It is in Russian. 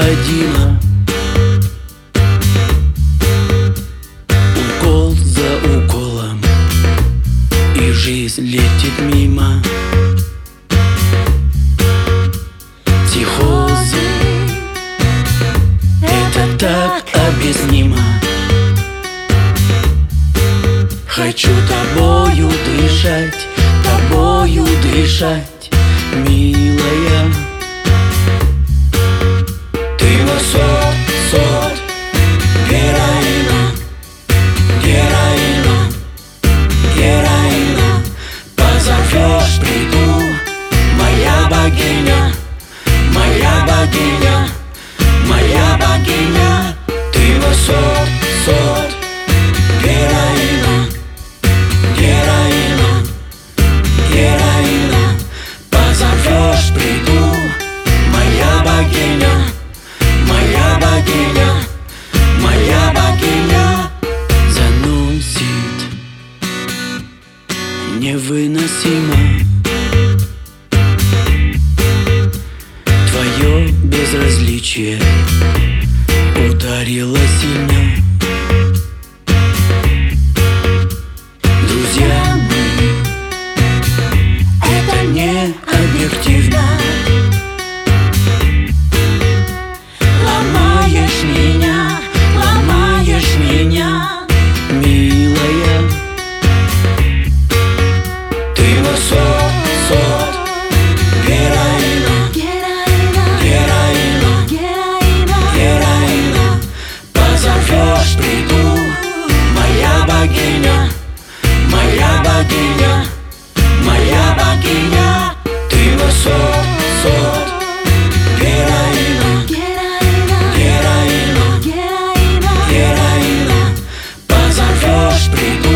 Необходима Укол за уколом И жизнь летит мимо. Психозы Это так объяснимо. Хочу тобою дышать, тобою дышать, милая Высот, сот, героина, героина, героина Позовешь, приду, моя богиня, плече Ударила сильно Друзья мы Это не объектив. emprego